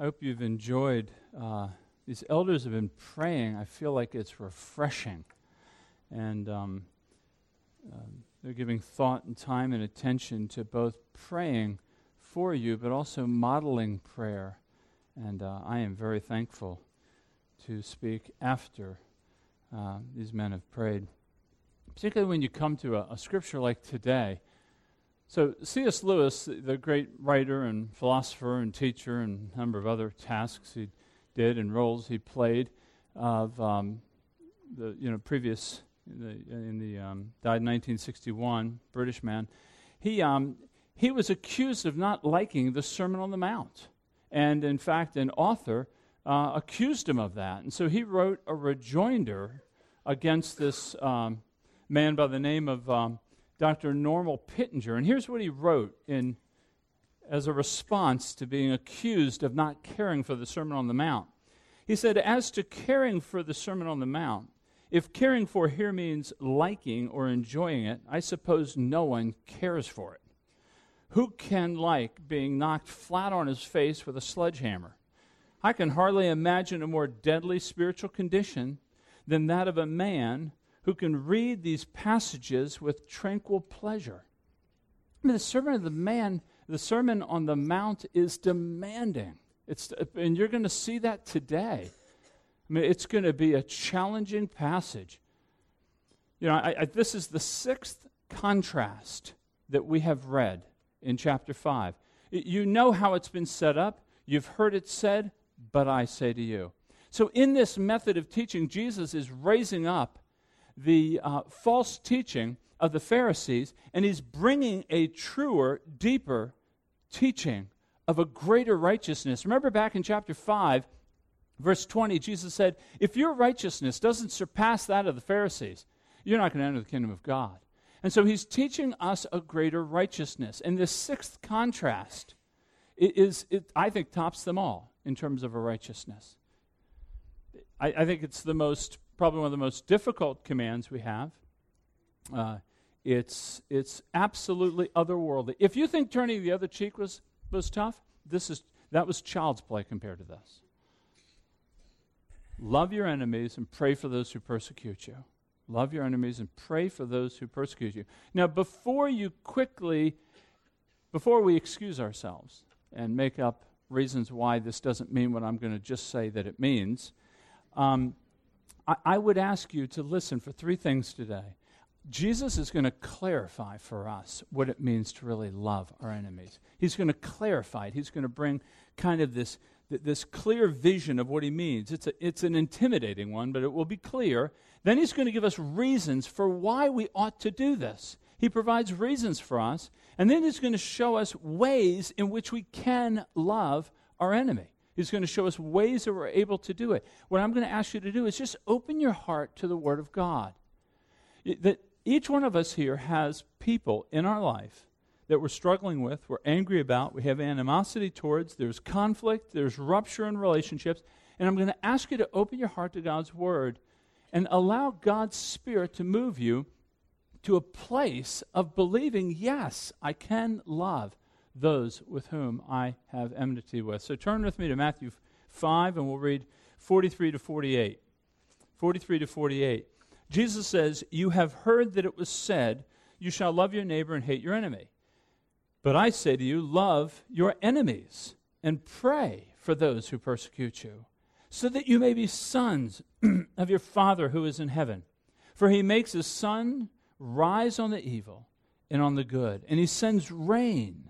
I hope you've enjoyed. Uh, these elders have been praying. I feel like it's refreshing. And um, um, they're giving thought and time and attention to both praying for you, but also modeling prayer. And uh, I am very thankful to speak after uh, these men have prayed. Particularly when you come to a, a scripture like today so, C.S. Lewis, the great writer and philosopher and teacher, and a number of other tasks he did and roles he played, of um, the you know previous in the, in the um, died in 1961 British man, he um, he was accused of not liking the Sermon on the Mount, and in fact, an author uh, accused him of that, and so he wrote a rejoinder against this um, man by the name of um, Dr. Norman Pittenger. And here's what he wrote in, as a response to being accused of not caring for the Sermon on the Mount. He said, As to caring for the Sermon on the Mount, if caring for here means liking or enjoying it, I suppose no one cares for it. Who can like being knocked flat on his face with a sledgehammer? I can hardly imagine a more deadly spiritual condition than that of a man who can read these passages with tranquil pleasure. I mean, the Sermon of the Man, the Sermon on the Mount is demanding. It's, and you're going to see that today. I mean, it's going to be a challenging passage. You know, I, I, this is the sixth contrast that we have read in chapter 5. You know how it's been set up, you've heard it said, but I say to you. So, in this method of teaching, Jesus is raising up the uh, false teaching of the Pharisees, and he's bringing a truer, deeper teaching of a greater righteousness. Remember back in chapter 5, verse 20, Jesus said, If your righteousness doesn't surpass that of the Pharisees, you're not going to enter the kingdom of God. And so he's teaching us a greater righteousness. And this sixth contrast is, it, I think, tops them all in terms of a righteousness. I, I think it's the most probably one of the most difficult commands we have. Uh, it's, it's absolutely otherworldly. If you think turning the other cheek was, was tough, this is, that was child's play compared to this. Love your enemies and pray for those who persecute you. Love your enemies and pray for those who persecute you. Now, before you quickly, before we excuse ourselves and make up reasons why this doesn't mean what I'm going to just say that it means, um, I, I would ask you to listen for three things today. Jesus is going to clarify for us what it means to really love our enemies. He's going to clarify it. He's going to bring kind of this, this clear vision of what he means. It's, a, it's an intimidating one, but it will be clear. Then he's going to give us reasons for why we ought to do this. He provides reasons for us, and then he's going to show us ways in which we can love our enemy. He's going to show us ways that we're able to do it. What I'm going to ask you to do is just open your heart to the Word of God. That each one of us here has people in our life that we're struggling with, we're angry about, we have animosity towards, there's conflict, there's rupture in relationships. And I'm going to ask you to open your heart to God's Word and allow God's Spirit to move you to a place of believing, yes, I can love those with whom I have enmity with. So turn with me to Matthew 5, and we'll read 43 to 48. 43 to 48. Jesus says, You have heard that it was said, You shall love your neighbor and hate your enemy. But I say to you, love your enemies and pray for those who persecute you, so that you may be sons of your Father who is in heaven. For he makes his sun rise on the evil and on the good, and he sends rain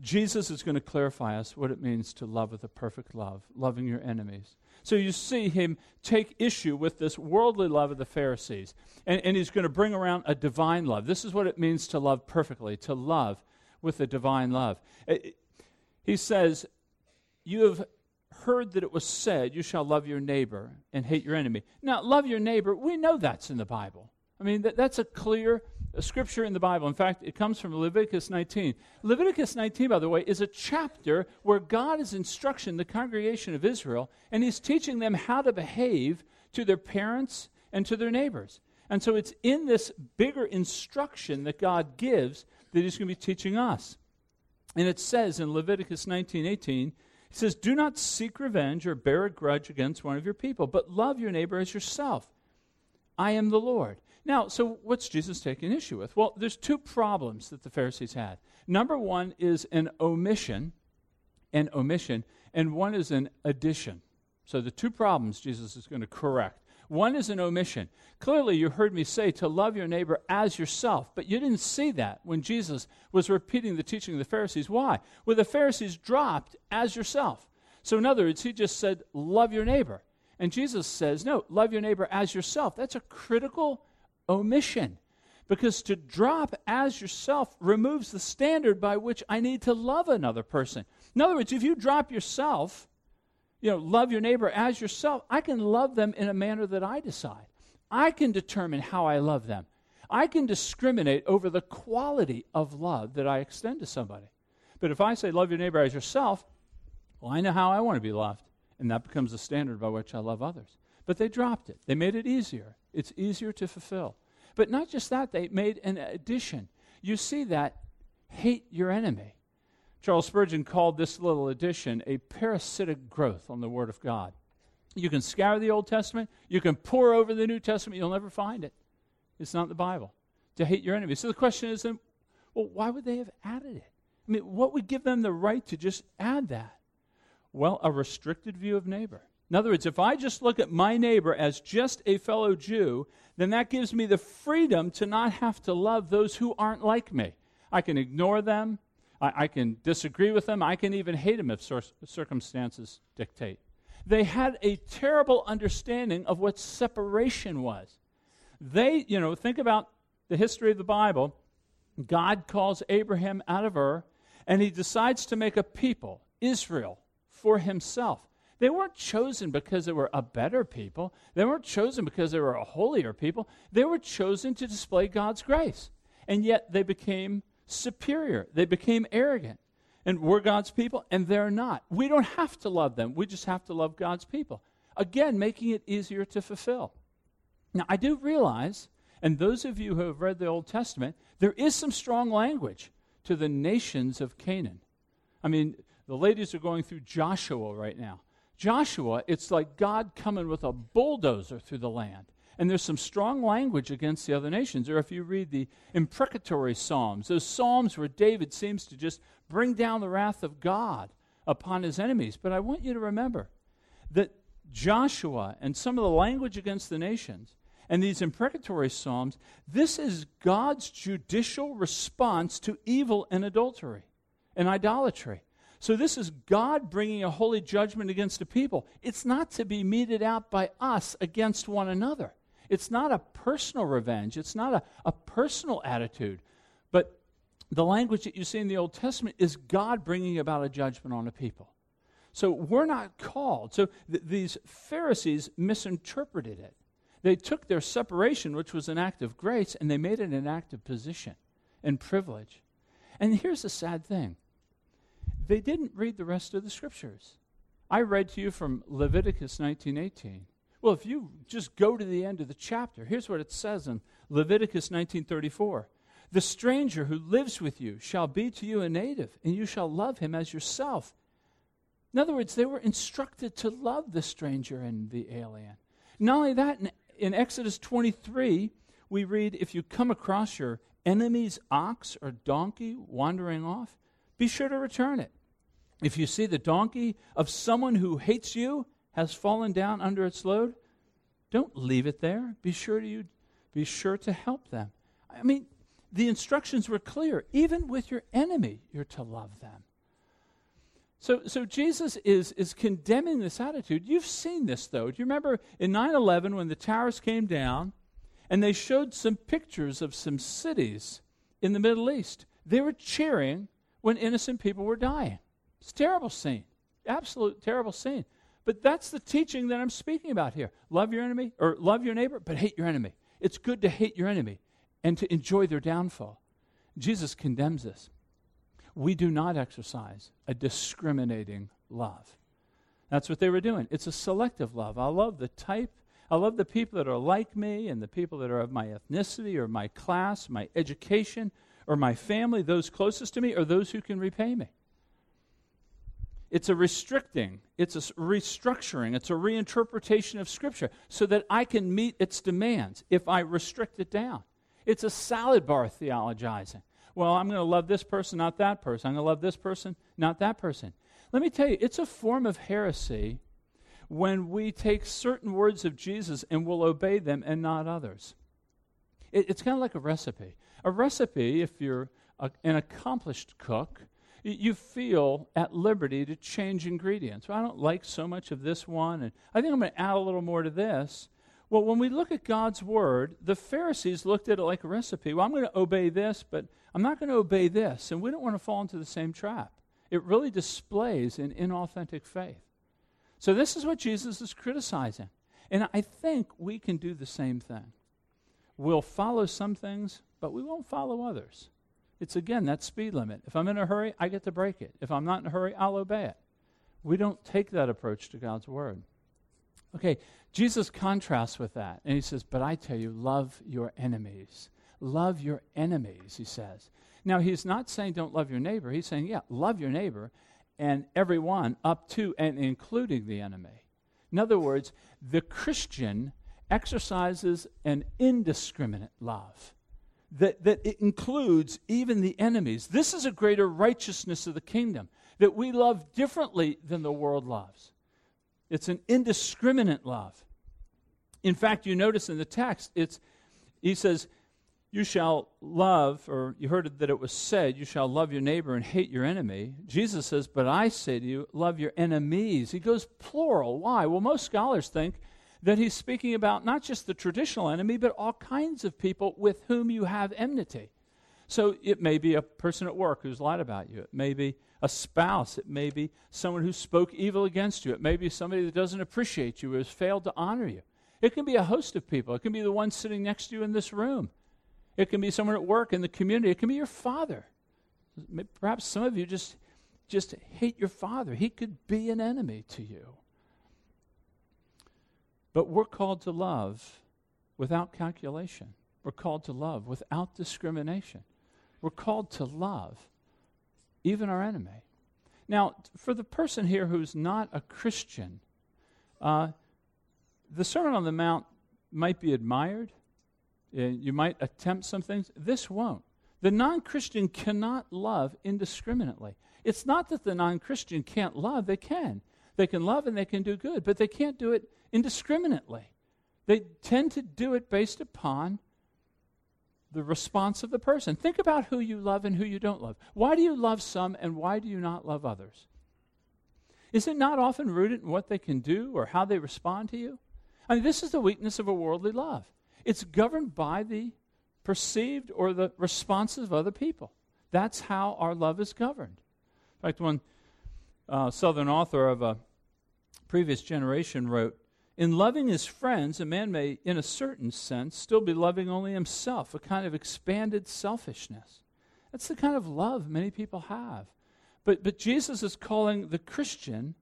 Jesus is going to clarify us what it means to love with a perfect love, loving your enemies. So you see him take issue with this worldly love of the Pharisees. And, and he's going to bring around a divine love. This is what it means to love perfectly, to love with a divine love. he says, You have heard that it was said, You shall love your neighbor and hate your enemy. Now, love your neighbor, we know that's in the Bible. I mean, that, that's a clear a scripture in the Bible. In fact, it comes from Leviticus 19. Leviticus 19, by the way, is a chapter where God is instructing the congregation of Israel, and He's teaching them how to behave to their parents and to their neighbors. And so it's in this bigger instruction that God gives that He's going to be teaching us. And it says in Leviticus 19 18, He says, Do not seek revenge or bear a grudge against one of your people, but love your neighbor as yourself. I am the Lord. Now, so what's Jesus taking issue with? Well, there's two problems that the Pharisees had. Number one is an omission, an omission, and one is an addition. So the two problems Jesus is going to correct. One is an omission. Clearly, you heard me say to love your neighbor as yourself, but you didn't see that when Jesus was repeating the teaching of the Pharisees. Why? Well, the Pharisees dropped as yourself. So, in other words, he just said, love your neighbor. And Jesus says, no, love your neighbor as yourself. That's a critical omission. Because to drop as yourself removes the standard by which I need to love another person. In other words, if you drop yourself, you know, love your neighbor as yourself, I can love them in a manner that I decide. I can determine how I love them. I can discriminate over the quality of love that I extend to somebody. But if I say love your neighbor as yourself, well, I know how I want to be loved. And that becomes the standard by which I love others. But they dropped it. They made it easier. It's easier to fulfill. But not just that, they made an addition. You see that hate your enemy. Charles Spurgeon called this little addition a parasitic growth on the Word of God. You can scour the Old Testament, you can pore over the New Testament, you'll never find it. It's not the Bible. To hate your enemy. So the question is then, well, why would they have added it? I mean, what would give them the right to just add that? Well, a restricted view of neighbor. In other words, if I just look at my neighbor as just a fellow Jew, then that gives me the freedom to not have to love those who aren't like me. I can ignore them, I, I can disagree with them, I can even hate them if cir- circumstances dictate. They had a terrible understanding of what separation was. They, you know, think about the history of the Bible. God calls Abraham out of Ur, and he decides to make a people, Israel, for himself. They weren't chosen because they were a better people. They weren't chosen because they were a holier people. They were chosen to display God's grace. And yet they became superior. They became arrogant. And we're God's people, and they're not. We don't have to love them. We just have to love God's people. Again, making it easier to fulfill. Now, I do realize, and those of you who have read the Old Testament, there is some strong language to the nations of Canaan. I mean, the ladies are going through Joshua right now. Joshua, it's like God coming with a bulldozer through the land. And there's some strong language against the other nations. Or if you read the imprecatory Psalms, those Psalms where David seems to just bring down the wrath of God upon his enemies. But I want you to remember that Joshua and some of the language against the nations and these imprecatory Psalms, this is God's judicial response to evil and adultery and idolatry. So, this is God bringing a holy judgment against a people. It's not to be meted out by us against one another. It's not a personal revenge, it's not a, a personal attitude. But the language that you see in the Old Testament is God bringing about a judgment on a people. So, we're not called. So, th- these Pharisees misinterpreted it. They took their separation, which was an act of grace, and they made it an act of position and privilege. And here's the sad thing they didn't read the rest of the scriptures. I read to you from Leviticus 19:18. Well, if you just go to the end of the chapter, here's what it says in Leviticus 19:34. The stranger who lives with you shall be to you a native, and you shall love him as yourself. In other words, they were instructed to love the stranger and the alien. Not only that, in, in Exodus 23, we read if you come across your enemy's ox or donkey wandering off, be sure to return it. If you see the donkey of someone who hates you has fallen down under its load, don't leave it there. Be sure to you, be sure to help them. I mean, the instructions were clear. Even with your enemy, you're to love them. So, so Jesus is, is condemning this attitude. You've seen this, though. Do you remember in 9 11 when the towers came down and they showed some pictures of some cities in the Middle East? They were cheering when innocent people were dying. It's a terrible scene. Absolute terrible scene. But that's the teaching that I'm speaking about here. Love your enemy, or love your neighbor, but hate your enemy. It's good to hate your enemy and to enjoy their downfall. Jesus condemns this. We do not exercise a discriminating love. That's what they were doing. It's a selective love. I love the type, I love the people that are like me and the people that are of my ethnicity or my class, my education, or my family, those closest to me, or those who can repay me. It's a restricting, it's a restructuring, it's a reinterpretation of Scripture so that I can meet its demands if I restrict it down. It's a salad bar theologizing. Well, I'm going to love this person, not that person. I'm going to love this person, not that person. Let me tell you, it's a form of heresy when we take certain words of Jesus and will obey them and not others. It, it's kind of like a recipe. A recipe, if you're a, an accomplished cook, you feel at liberty to change ingredients. Well, I don't like so much of this one, and I think I'm going to add a little more to this. Well, when we look at God's word, the Pharisees looked at it like a recipe. Well, I'm going to obey this, but I'm not going to obey this. And we don't want to fall into the same trap. It really displays an inauthentic faith. So, this is what Jesus is criticizing. And I think we can do the same thing. We'll follow some things, but we won't follow others. It's again that speed limit. If I'm in a hurry, I get to break it. If I'm not in a hurry, I'll obey it. We don't take that approach to God's word. Okay, Jesus contrasts with that, and he says, But I tell you, love your enemies. Love your enemies, he says. Now, he's not saying don't love your neighbor. He's saying, yeah, love your neighbor and everyone up to and including the enemy. In other words, the Christian exercises an indiscriminate love that, that it includes even the enemies. This is a greater righteousness of the kingdom, that we love differently than the world loves. It's an indiscriminate love. In fact, you notice in the text, it's, he says, You shall love, or you heard that it was said, You shall love your neighbor and hate your enemy. Jesus says, But I say to you, love your enemies. He goes plural. Why? Well, most scholars think that he's speaking about not just the traditional enemy, but all kinds of people with whom you have enmity. So it may be a person at work who's lied about you. It may be a spouse. It may be someone who spoke evil against you. It may be somebody that doesn't appreciate you or has failed to honor you. It can be a host of people. It can be the one sitting next to you in this room. It can be someone at work in the community. It can be your father. Perhaps some of you just just hate your father. He could be an enemy to you. But we're called to love without calculation. We're called to love without discrimination. We're called to love even our enemy. Now, for the person here who's not a Christian, uh, the Sermon on the Mount might be admired. Uh, you might attempt some things. This won't. The non Christian cannot love indiscriminately. It's not that the non Christian can't love, they can. They can love and they can do good, but they can't do it indiscriminately. They tend to do it based upon the response of the person. Think about who you love and who you don't love. Why do you love some and why do you not love others? Is it not often rooted in what they can do or how they respond to you? I mean, this is the weakness of a worldly love. It's governed by the perceived or the responses of other people. That's how our love is governed. In fact, one uh, Southern author of a previous generation wrote in loving his friends, a man may, in a certain sense, still be loving only himself, a kind of expanded selfishness. That's the kind of love many people have. But, but Jesus is calling the Christian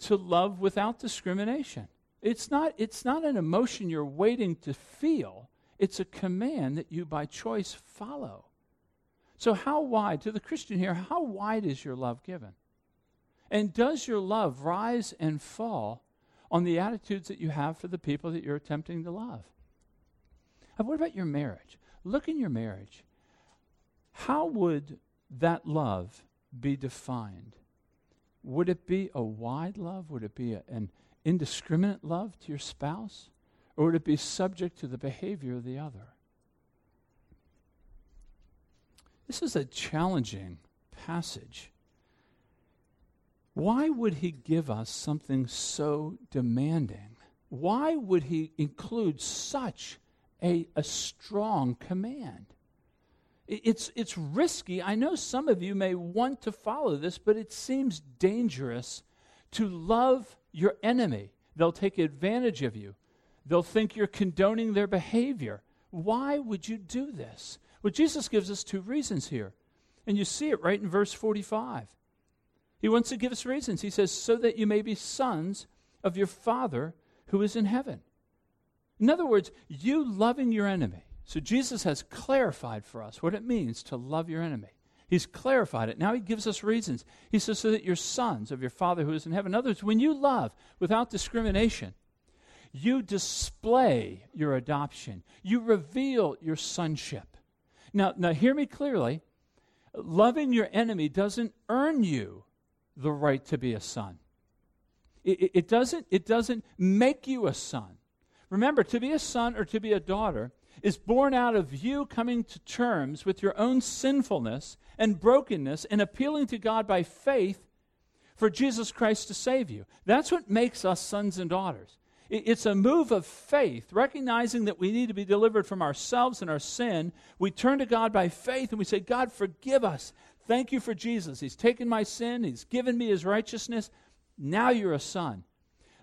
to love without discrimination. It's not, it's not an emotion you're waiting to feel, it's a command that you by choice follow. So, how wide, to the Christian here, how wide is your love given? And does your love rise and fall on the attitudes that you have for the people that you're attempting to love. And what about your marriage? Look in your marriage. How would that love be defined? Would it be a wide love? Would it be a, an indiscriminate love to your spouse? Or would it be subject to the behavior of the other? This is a challenging passage. Why would he give us something so demanding? Why would he include such a, a strong command? It's, it's risky. I know some of you may want to follow this, but it seems dangerous to love your enemy. They'll take advantage of you. They'll think you're condoning their behavior. Why would you do this? Well, Jesus gives us two reasons here. And you see it right in verse 45. He wants to give us reasons. He says, so that you may be sons of your Father who is in heaven. In other words, you loving your enemy. So Jesus has clarified for us what it means to love your enemy. He's clarified it. Now he gives us reasons. He says, so that you're sons of your Father who is in heaven. In other words, when you love without discrimination, you display your adoption, you reveal your sonship. Now, now hear me clearly. Loving your enemy doesn't earn you the right to be a son. It, it, doesn't, it doesn't make you a son. Remember, to be a son or to be a daughter is born out of you coming to terms with your own sinfulness and brokenness and appealing to God by faith for Jesus Christ to save you. That's what makes us sons and daughters. It's a move of faith, recognizing that we need to be delivered from ourselves and our sin. We turn to God by faith and we say, God, forgive us. Thank you for Jesus. He's taken my sin, He's given me His righteousness. Now you're a son.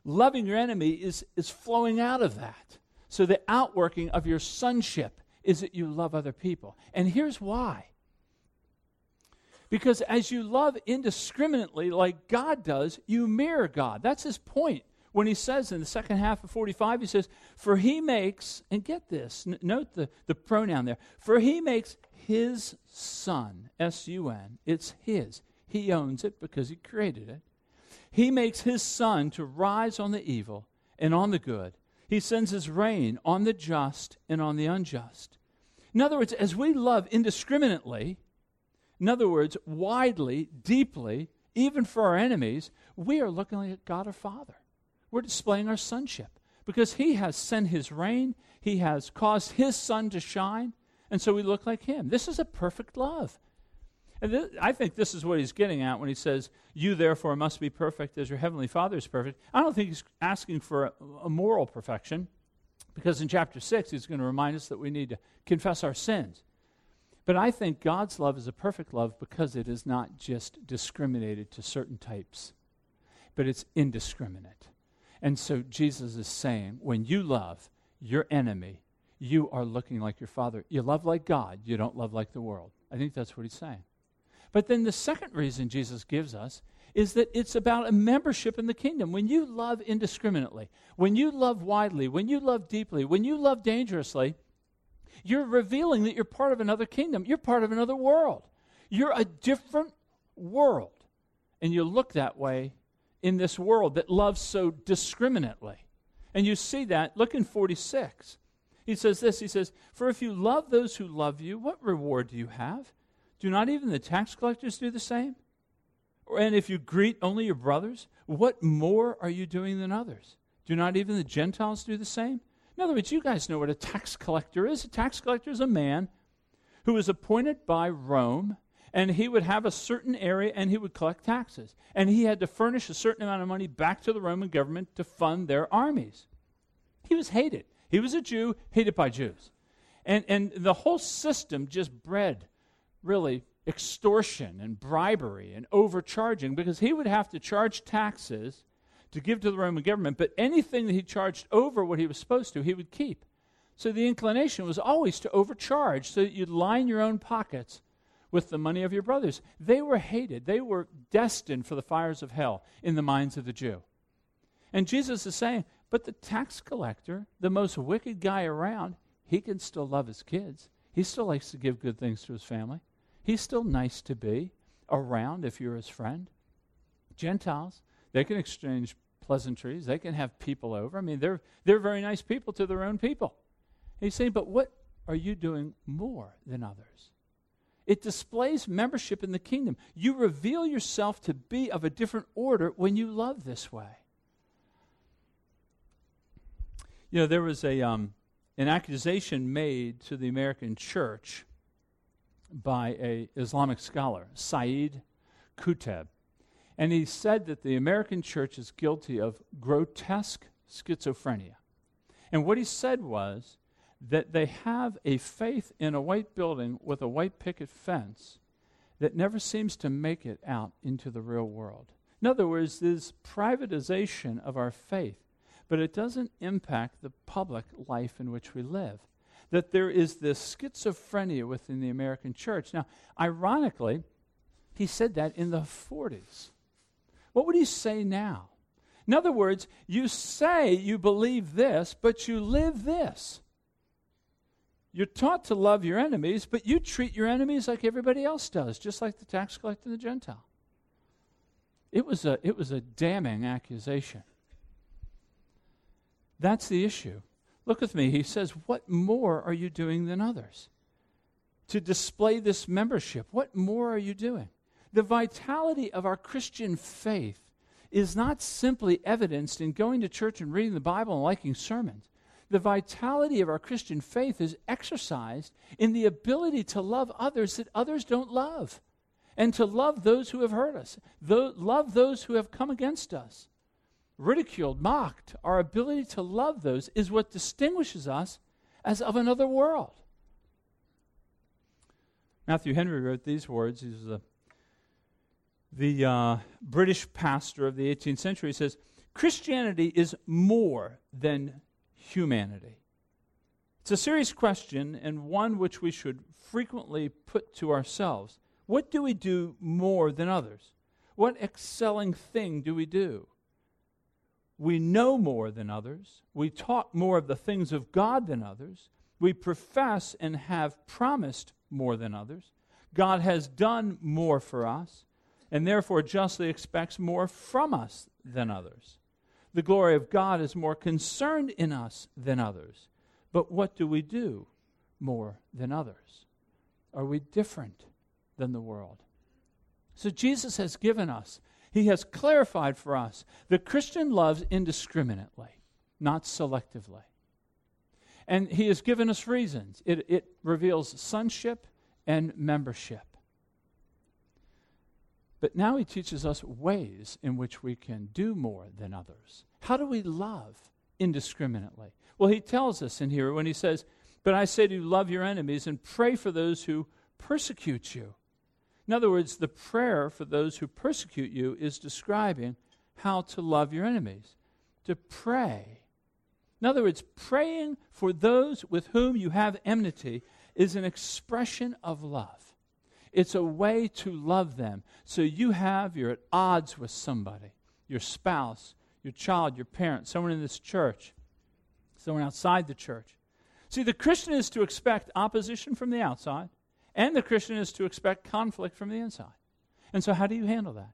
Loving your enemy is, is flowing out of that. So the outworking of your sonship is that you love other people. And here's why. Because as you love indiscriminately, like God does, you mirror God. That's his point when he says in the second half of 45, he says, For he makes, and get this, n- note the, the pronoun there, for he makes his son, S U N, it's his. He owns it because he created it. He makes his sun to rise on the evil and on the good. He sends his rain on the just and on the unjust. In other words, as we love indiscriminately, in other words, widely, deeply, even for our enemies, we are looking at God our Father. We're displaying our sonship because He has sent His rain, He has caused His sun to shine, and so we look like Him. This is a perfect love. And I think this is what He's getting at when He says, You therefore must be perfect as your Heavenly Father is perfect. I don't think He's asking for a, a moral perfection because in chapter 6, He's going to remind us that we need to confess our sins. But I think God's love is a perfect love because it is not just discriminated to certain types, but it's indiscriminate. And so Jesus is saying, when you love your enemy, you are looking like your father. You love like God, you don't love like the world. I think that's what he's saying. But then the second reason Jesus gives us is that it's about a membership in the kingdom. When you love indiscriminately, when you love widely, when you love deeply, when you love dangerously, you're revealing that you're part of another kingdom. You're part of another world. You're a different world. And you look that way in this world that loves so discriminately. And you see that. Look in 46. He says this He says, For if you love those who love you, what reward do you have? Do not even the tax collectors do the same? And if you greet only your brothers, what more are you doing than others? Do not even the Gentiles do the same? In other words, you guys know what a tax collector is. A tax collector is a man who is appointed by Rome and he would have a certain area and he would collect taxes. And he had to furnish a certain amount of money back to the Roman government to fund their armies. He was hated. He was a Jew, hated by Jews. And, and the whole system just bred, really, extortion and bribery and overcharging because he would have to charge taxes to give to the Roman government, but anything that he charged over what he was supposed to, he would keep. So the inclination was always to overcharge so that you'd line your own pockets with the money of your brothers. They were hated. They were destined for the fires of hell in the minds of the Jew. And Jesus is saying, but the tax collector, the most wicked guy around, he can still love his kids. He still likes to give good things to his family. He's still nice to be around if you're his friend. Gentiles, they can exchange pleasantries. They can have people over. I mean, they're, they're very nice people to their own people. he's saying, but what are you doing more than others? It displays membership in the kingdom. You reveal yourself to be of a different order when you love this way. You know, there was a, um, an accusation made to the American church by a Islamic scholar, Sayyid Qutb. And he said that the American church is guilty of grotesque schizophrenia. And what he said was that they have a faith in a white building with a white picket fence that never seems to make it out into the real world. In other words, this privatization of our faith. but it doesn't impact the public life in which we live. That there is this schizophrenia within the American church. Now, ironically, he said that in the 40s. What would he say now? In other words, you say you believe this, but you live this. You're taught to love your enemies, but you treat your enemies like everybody else does, just like the tax collector and the Gentile. It was a, it was a damning accusation. That's the issue. Look with me. He says, What more are you doing than others? To display this membership, what more are you doing? The vitality of our Christian faith is not simply evidenced in going to church and reading the Bible and liking sermons. The vitality of our Christian faith is exercised in the ability to love others that others don't love, and to love those who have hurt us, love those who have come against us ridiculed, mocked, our ability to love those is what distinguishes us as of another world. Matthew Henry wrote these words. He's the, the uh, British pastor of the 18th century. He says, Christianity is more than humanity. It's a serious question and one which we should frequently put to ourselves. What do we do more than others? What excelling thing do we do? We know more than others. We talk more of the things of God than others. We profess and have promised more than others. God has done more for us and therefore justly expects more from us than others. The glory of God is more concerned in us than others. But what do we do more than others? Are we different than the world? So Jesus has given us he has clarified for us the Christian loves indiscriminately, not selectively. And he has given us reasons. It, it reveals sonship and membership. But now he teaches us ways in which we can do more than others. How do we love indiscriminately? Well, he tells us in here when he says, But I say to you, love your enemies and pray for those who persecute you. In other words, the prayer for those who persecute you is describing how to love your enemies, to pray. In other words, praying for those with whom you have enmity is an expression of love. It's a way to love them. So you have, you're at odds with somebody your spouse, your child, your parent, someone in this church, someone outside the church. See, the Christian is to expect opposition from the outside and the Christian is to expect conflict from the inside. And so, how do you handle that?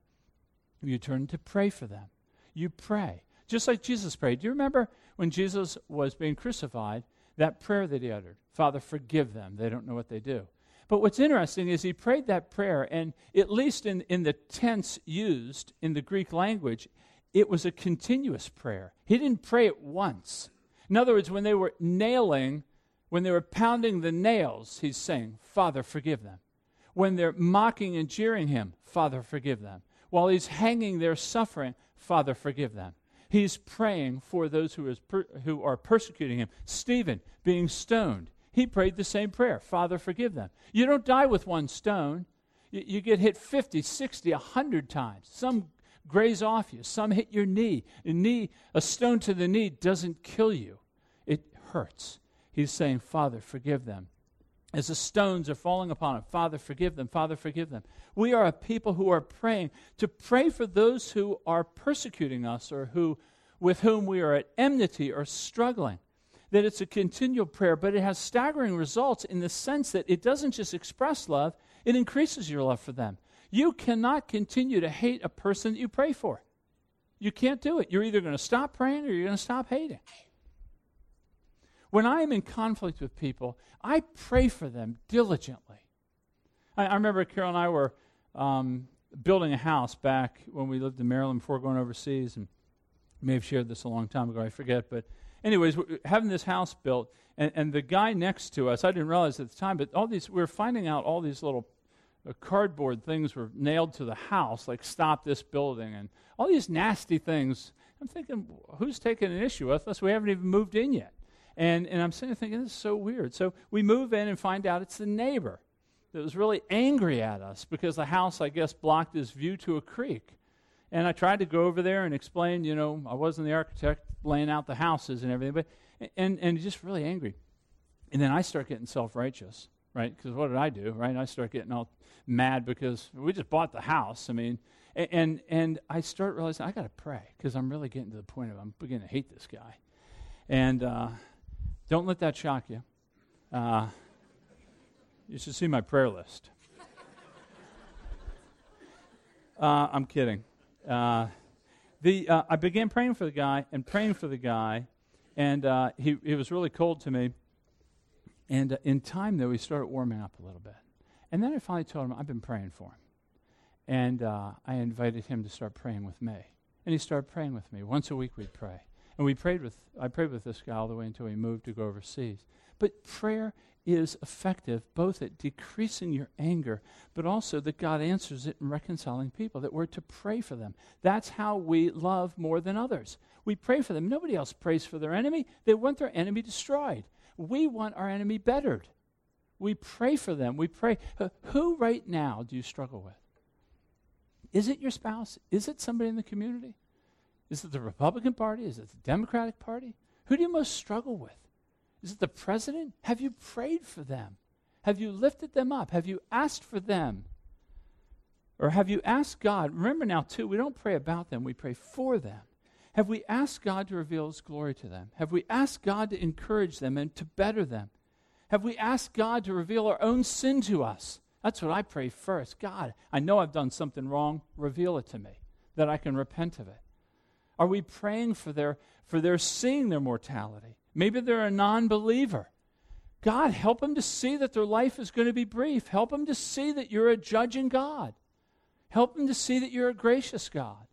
You turn to pray for them. You pray. Just like Jesus prayed. Do you remember when Jesus was being crucified, that prayer that he uttered? Father, forgive them. They don't know what they do. But what's interesting is he prayed that prayer, and at least in, in the tense used in the Greek language, it was a continuous prayer. He didn't pray it once. In other words, when they were nailing when they were pounding the nails, he's saying, Father, forgive them. When they're mocking and jeering him, Father, forgive them. While he's hanging there suffering, Father, forgive them. He's praying for those who, is per- who are persecuting him. Stephen, being stoned, he prayed the same prayer Father, forgive them. You don't die with one stone. You, you get hit 50, 60, 100 times. Some graze off you, some hit your knee. A knee, a stone to the knee doesn't kill you, it hurts he's saying, Father, forgive them. As the stones are falling upon him, Father, forgive them, Father, forgive them. We are a people who are praying to pray for those who are persecuting us or who, with whom we are at enmity or struggling. That it's a continual prayer, but it has staggering results in the sense that it doesn't just express love, it increases your love for them. You cannot continue to hate a person that you pray for. You can't do it. You're either going to stop praying or you're going to stop hating. When I am in conflict with people, I pray for them diligently. I, I remember Carol and I were um, building a house back when we lived in Maryland before going overseas, and may have shared this a long time ago, I forget. But, anyways, having this house built, and, and the guy next to us, I didn't realize at the time, but all these, we were finding out all these little uh, cardboard things were nailed to the house, like stop this building, and all these nasty things. I'm thinking, who's taking an issue with us? We haven't even moved in yet. And, and I'm sitting there thinking, this is so weird. So we move in and find out it's the neighbor that was really angry at us because the house, I guess, blocked his view to a creek. And I tried to go over there and explain, you know, I wasn't the architect, laying out the houses and everything. But and and just really angry. And then I start getting self righteous, right? Because what did I do, right? I start getting all mad because we just bought the house. I mean, and and, I start realizing I got to pray because I'm really getting to the point of I'm beginning to hate this guy. And uh, don't let that shock you. Uh, you should see my prayer list. Uh, I'm kidding. The, uh, I began praying for the guy and praying for the guy, and uh, he, he was really cold to me. And uh, in time, though, he started warming up a little bit. And then I finally told him, I've been praying for him. And uh, I invited him to start praying with me. And he started praying with me. Once a week, we'd pray. And we prayed with, I prayed with this guy all the way until he moved to go overseas. But prayer is effective both at decreasing your anger, but also that God answers it in reconciling people, that we're to pray for them. That's how we love more than others. We pray for them. Nobody else prays for their enemy. They want their enemy destroyed. We want our enemy bettered. We pray for them. We pray. Uh, who right now do you struggle with? Is it your spouse? Is it somebody in the community? Is it the Republican Party? Is it the Democratic Party? Who do you most struggle with? Is it the president? Have you prayed for them? Have you lifted them up? Have you asked for them? Or have you asked God? Remember now, too, we don't pray about them, we pray for them. Have we asked God to reveal His glory to them? Have we asked God to encourage them and to better them? Have we asked God to reveal our own sin to us? That's what I pray first. God, I know I've done something wrong. Reveal it to me that I can repent of it. Are we praying for their, for their seeing their mortality? Maybe they're a non believer. God, help them to see that their life is going to be brief. Help them to see that you're a judging God. Help them to see that you're a gracious God.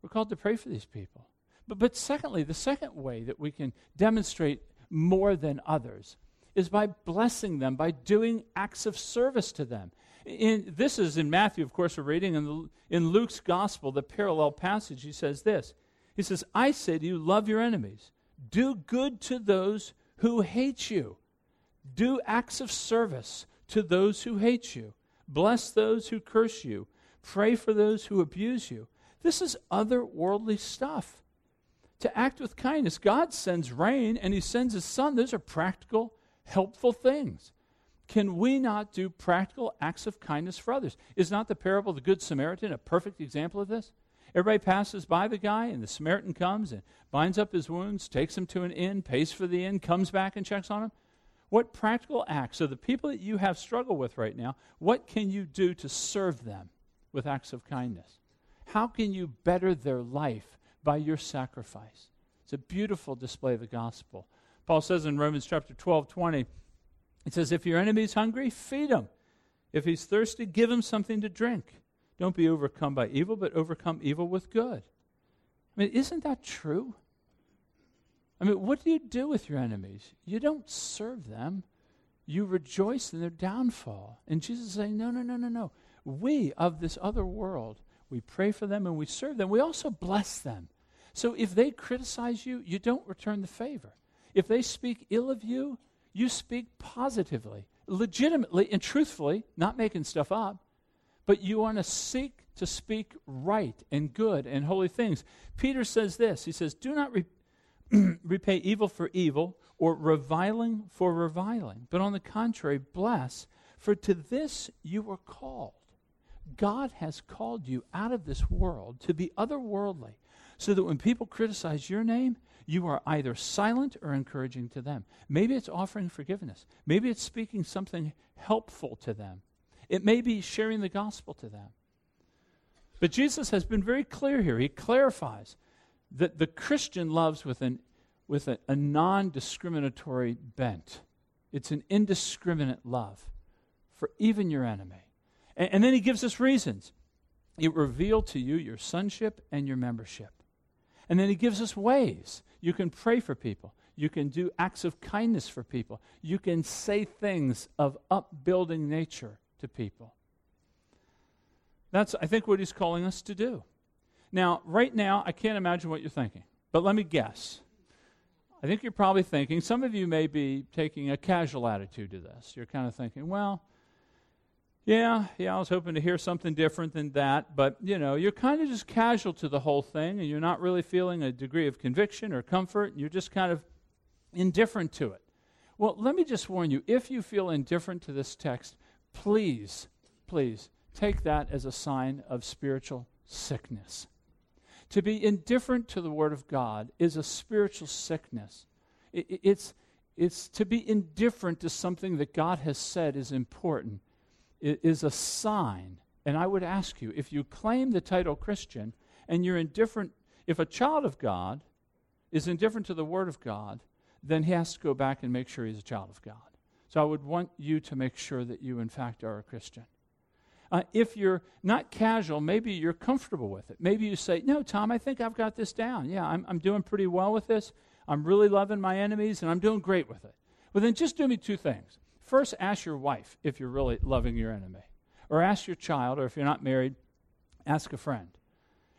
We're called to pray for these people. But, but secondly, the second way that we can demonstrate more than others is by blessing them, by doing acts of service to them. In, this is in Matthew, of course, we're reading. In, the, in Luke's gospel, the parallel passage, he says this He says, I say to you, love your enemies. Do good to those who hate you. Do acts of service to those who hate you. Bless those who curse you. Pray for those who abuse you. This is otherworldly stuff. To act with kindness, God sends rain and He sends His Son. Those are practical, helpful things. Can we not do practical acts of kindness for others? Is not the parable of the Good Samaritan a perfect example of this? Everybody passes by the guy, and the Samaritan comes and binds up his wounds, takes him to an inn, pays for the inn, comes back and checks on him. What practical acts, so the people that you have struggled with right now, what can you do to serve them with acts of kindness? How can you better their life by your sacrifice? It's a beautiful display of the gospel. Paul says in Romans chapter 12, 20, it says, If your enemy is hungry, feed him. If he's thirsty, give him something to drink. Don't be overcome by evil, but overcome evil with good. I mean, isn't that true? I mean, what do you do with your enemies? You don't serve them, you rejoice in their downfall. And Jesus is saying, no, no, no, no, no. We of this other world, we pray for them and we serve them. We also bless them. So if they criticize you, you don't return the favor. If they speak ill of you, you speak positively, legitimately, and truthfully, not making stuff up but you want to seek to speak right and good and holy things. Peter says this He says, Do not re- repay evil for evil or reviling for reviling, but on the contrary, bless, for to this you were called. God has called you out of this world to be otherworldly, so that when people criticize your name, you are either silent or encouraging to them. Maybe it's offering forgiveness. Maybe it's speaking something helpful to them. It may be sharing the gospel to them. But Jesus has been very clear here. He clarifies that the Christian loves with, an, with a, a non discriminatory bent. It's an indiscriminate love for even your enemy. And, and then he gives us reasons. It revealed to you your sonship and your membership. And then he gives us ways. You can pray for people. You can do acts of kindness for people. You can say things of upbuilding nature to people. That's, I think, what he's calling us to do. Now, right now, I can't imagine what you're thinking, but let me guess. I think you're probably thinking, some of you may be taking a casual attitude to this. You're kind of thinking, well, Yeah, yeah, I was hoping to hear something different than that, but you know, you're kind of just casual to the whole thing and you're not really feeling a degree of conviction or comfort, and you're just kind of indifferent to it. Well, let me just warn you if you feel indifferent to this text, please, please take that as a sign of spiritual sickness. To be indifferent to the Word of God is a spiritual sickness. It, it's, it's to be indifferent to something that God has said is important, it is a sign. And I would ask you if you claim the title Christian and you're indifferent, if a child of God is indifferent to the Word of God, then he has to go back and make sure he's a child of God. So I would want you to make sure that you, in fact, are a Christian. Uh, if you're not casual, maybe you're comfortable with it. Maybe you say, No, Tom, I think I've got this down. Yeah, I'm, I'm doing pretty well with this. I'm really loving my enemies, and I'm doing great with it. Well, then just do me two things. First, ask your wife if you're really loving your enemy, or ask your child, or if you're not married, ask a friend.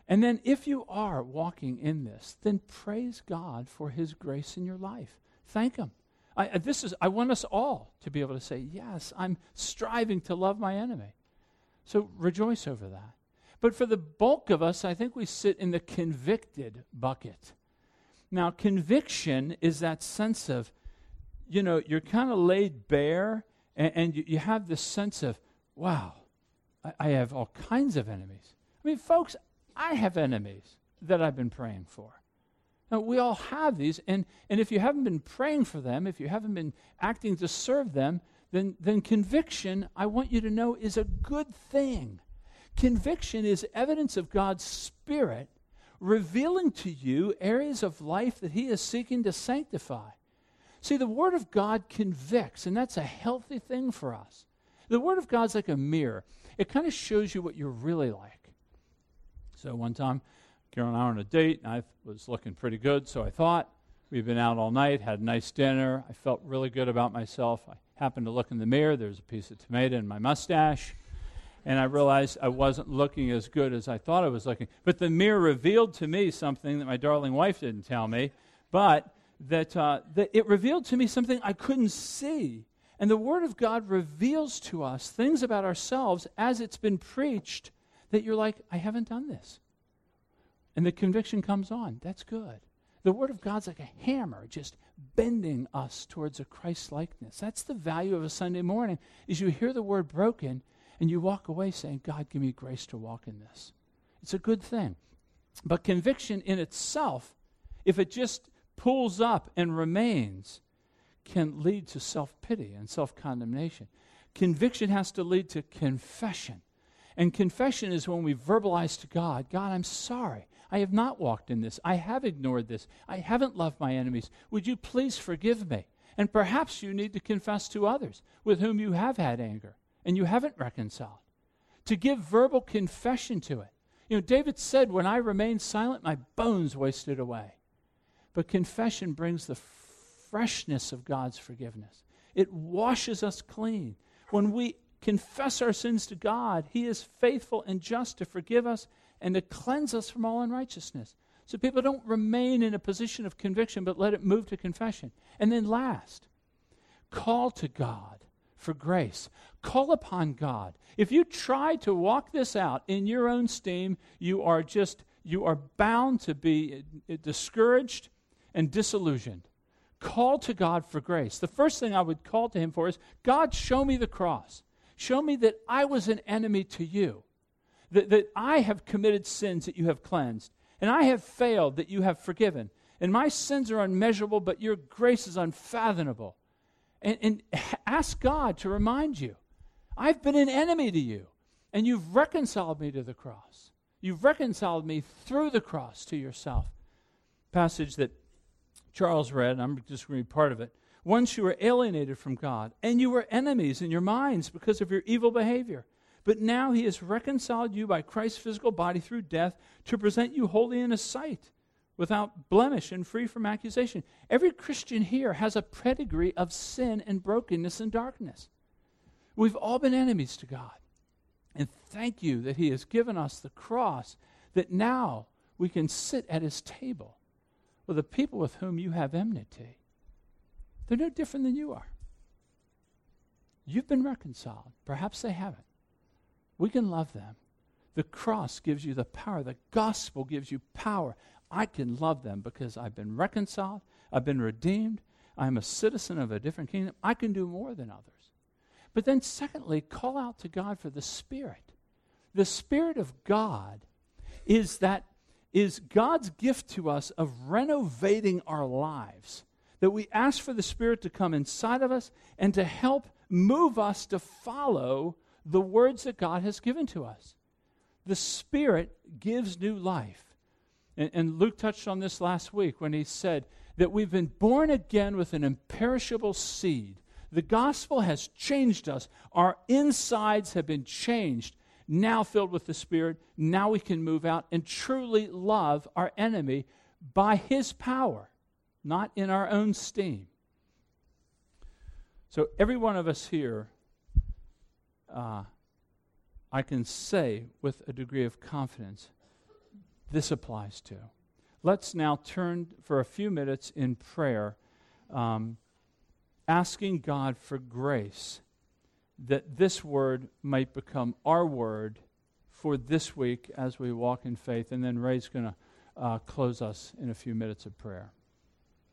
And then, if you are walking in this, then praise God for His grace in your life. Thank Him. I, this is, I want us all to be able to say, Yes, I'm striving to love my enemy. So rejoice over that. But for the bulk of us, I think we sit in the convicted bucket. Now, conviction is that sense of, you know, you're kind of laid bare and, and you, you, have this sense of, wow, I, I have all kinds of enemies. I mean, folks, I have enemies that I've been praying for. Now, we all have these, and, and if you haven't been praying for them, if you haven't been acting to serve them, then, then conviction, I want you to know, is a good thing. Conviction is evidence of God's Spirit revealing to you areas of life that He is seeking to sanctify. See, the Word of God convicts, and that's a healthy thing for us. The Word of God's like a mirror, it kind of shows you what you're really like. So one time, Carol and I were on a date, and I was looking pretty good, so I thought. We'd been out all night, had a nice dinner. I felt really good about myself. I happened to look in the mirror. There's a piece of tomato in my mustache. And I realized I wasn't looking as good as I thought I was looking. But the mirror revealed to me something that my darling wife didn't tell me, but that, uh, that it revealed to me something I couldn't see. And the Word of God reveals to us things about ourselves as it's been preached that you're like, I haven't done this. And the conviction comes on. That's good. The Word of God's like a hammer, just bending us towards a Christ likeness. That's the value of a Sunday morning, is you hear the Word broken and you walk away saying, God, give me grace to walk in this. It's a good thing. But conviction in itself, if it just pulls up and remains, can lead to self pity and self condemnation. Conviction has to lead to confession. And confession is when we verbalize to God, God, I'm sorry. I have not walked in this. I have ignored this. I haven't loved my enemies. Would you please forgive me? And perhaps you need to confess to others with whom you have had anger and you haven't reconciled. To give verbal confession to it. You know, David said, When I remained silent, my bones wasted away. But confession brings the freshness of God's forgiveness, it washes us clean. When we confess our sins to God, He is faithful and just to forgive us and to cleanse us from all unrighteousness. So people don't remain in a position of conviction, but let it move to confession. And then last, call to God for grace. Call upon God. If you try to walk this out in your own steam, you are just, you are bound to be discouraged and disillusioned. Call to God for grace. The first thing I would call to Him for is God, show me the cross. Show me that I was an enemy to you that, that I have committed sins that you have cleansed, and I have failed that you have forgiven. And my sins are unmeasurable, but your grace is unfathomable. And, and ask God to remind you I've been an enemy to you, and you've reconciled me to the cross. You've reconciled me through the cross to yourself. Passage that Charles read, and I'm just going to read part of it. Once you were alienated from God, and you were enemies in your minds because of your evil behavior. But now he has reconciled you by Christ's physical body through death to present you holy in his sight, without blemish and free from accusation. Every Christian here has a pedigree of sin and brokenness and darkness. We've all been enemies to God. And thank you that he has given us the cross that now we can sit at his table with the people with whom you have enmity. They're no different than you are. You've been reconciled. Perhaps they haven't. We can love them. The cross gives you the power, the gospel gives you power. I can love them because I've been reconciled, I've been redeemed, I'm a citizen of a different kingdom. I can do more than others. But then, secondly, call out to God for the Spirit. The Spirit of God is that is God's gift to us of renovating our lives. That we ask for the Spirit to come inside of us and to help move us to follow the words that God has given to us. The Spirit gives new life. And, and, Luke touched on this last week when he said that we've been born again with an imperishable seed. The gospel has changed us. Our insides have been changed. Now filled with the Spirit, now we can move out and truly love our enemy by his power, not in our own steam. So, every one of us here, uh, I can say with a degree of confidence, this applies to. Let's now turn for a few minutes in prayer, um, asking God for grace that this word might become our word for this week as we walk in faith. And then Ray's going to uh, close us in a few minutes of prayer.